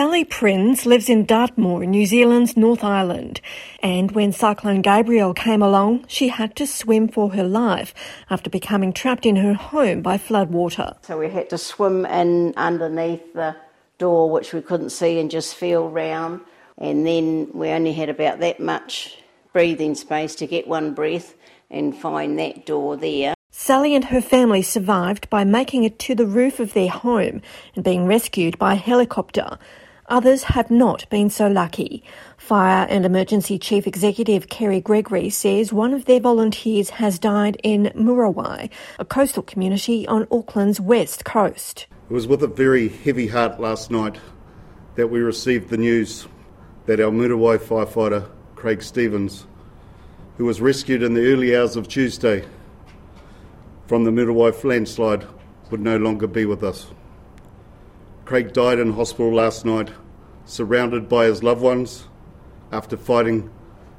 Sally Prinz lives in Dartmoor, New Zealand's North Island. And when Cyclone Gabrielle came along, she had to swim for her life after becoming trapped in her home by floodwater. So we had to swim in underneath the door, which we couldn't see, and just feel round. And then we only had about that much breathing space to get one breath and find that door there. Sally and her family survived by making it to the roof of their home and being rescued by helicopter. Others have not been so lucky. Fire and Emergency Chief Executive Kerry Gregory says one of their volunteers has died in Muriwai, a coastal community on Auckland's west coast. It was with a very heavy heart last night that we received the news that our Muriwai firefighter, Craig Stevens, who was rescued in the early hours of Tuesday, from the Muriwai landslide would no longer be with us. Craig died in hospital last night, surrounded by his loved ones, after fighting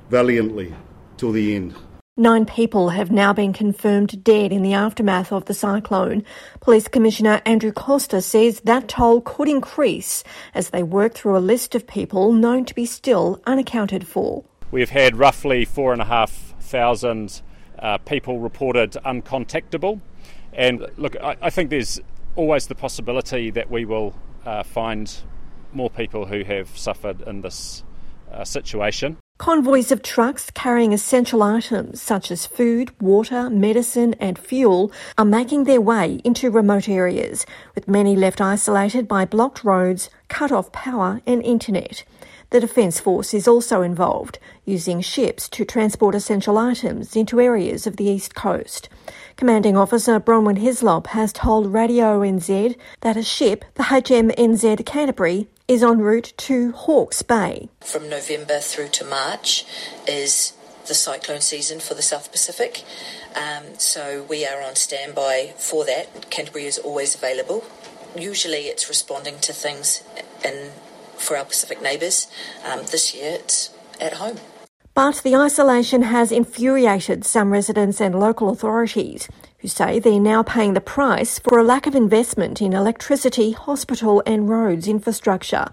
valiantly till the end. Nine people have now been confirmed dead in the aftermath of the cyclone. Police Commissioner Andrew Coster says that toll could increase as they work through a list of people known to be still unaccounted for. We've had roughly four and a half thousand uh, people reported uncontactable. And look, I, I, think there's always the possibility that we will uh, find more people who have suffered in this uh, situation. Convoys of trucks carrying essential items such as food, water, medicine, and fuel are making their way into remote areas, with many left isolated by blocked roads, cut off power, and internet. The Defence Force is also involved, using ships to transport essential items into areas of the east coast. Commanding Officer Bronwyn Hislop has told Radio NZ that a ship, the HMNZ Canterbury, is en route to Hawke's Bay. From November through to March is the cyclone season for the South Pacific, um, so we are on standby for that. Canterbury is always available. Usually it's responding to things in for our Pacific neighbours. Um, this year it's at home. But the isolation has infuriated some residents and local authorities who say they're now paying the price for a lack of investment in electricity, hospital and roads infrastructure.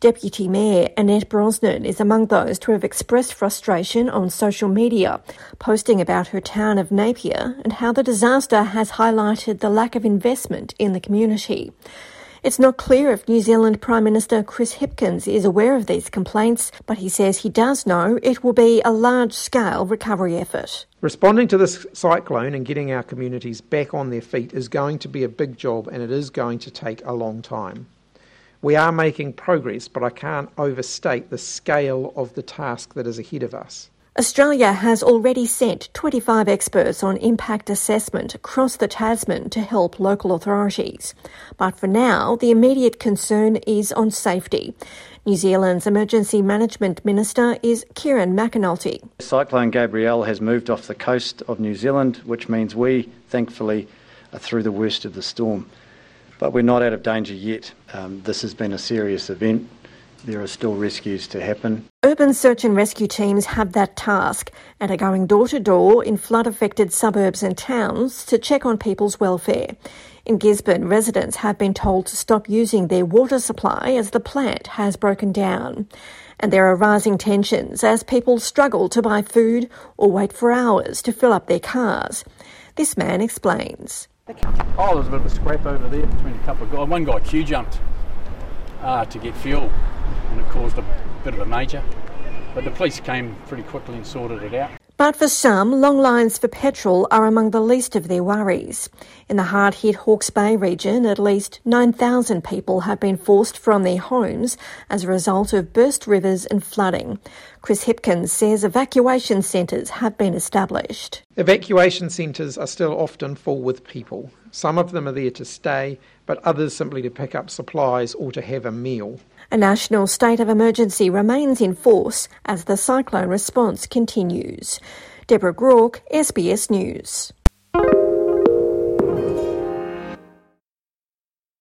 Deputy Mayor Annette Brosnan is among those to have expressed frustration on social media, posting about her town of Napier and how the disaster has highlighted the lack of investment in the community. It's not clear if New Zealand Prime Minister Chris Hipkins is aware of these complaints, but he says he does know it will be a large scale recovery effort. Responding to this cyclone and getting our communities back on their feet is going to be a big job and it is going to take a long time. We are making progress, but I can't overstate the scale of the task that is ahead of us. Australia has already sent 25 experts on impact assessment across the Tasman to help local authorities. But for now, the immediate concern is on safety. New Zealand's Emergency Management Minister is Kieran McAnulty. Cyclone Gabrielle has moved off the coast of New Zealand, which means we, thankfully, are through the worst of the storm. But we're not out of danger yet. Um, this has been a serious event there are still rescues to happen. Urban search and rescue teams have that task and are going door to door in flood affected suburbs and towns to check on people's welfare. In Gisborne, residents have been told to stop using their water supply as the plant has broken down. And there are rising tensions as people struggle to buy food or wait for hours to fill up their cars. This man explains. Oh, there's a bit of a scrap over there between a couple of guys. One guy queue jumped uh, to get fuel and it caused a bit of a major. But the police came pretty quickly and sorted it out. But for some, long lines for petrol are among the least of their worries. In the hard hit Hawke's Bay region, at least 9,000 people have been forced from their homes as a result of burst rivers and flooding. Chris Hipkins says evacuation centres have been established. Evacuation centres are still often full with people. Some of them are there to stay, but others simply to pick up supplies or to have a meal. A national state of emergency remains in force as the cyclone response continues. Deborah Groarke, SBS News.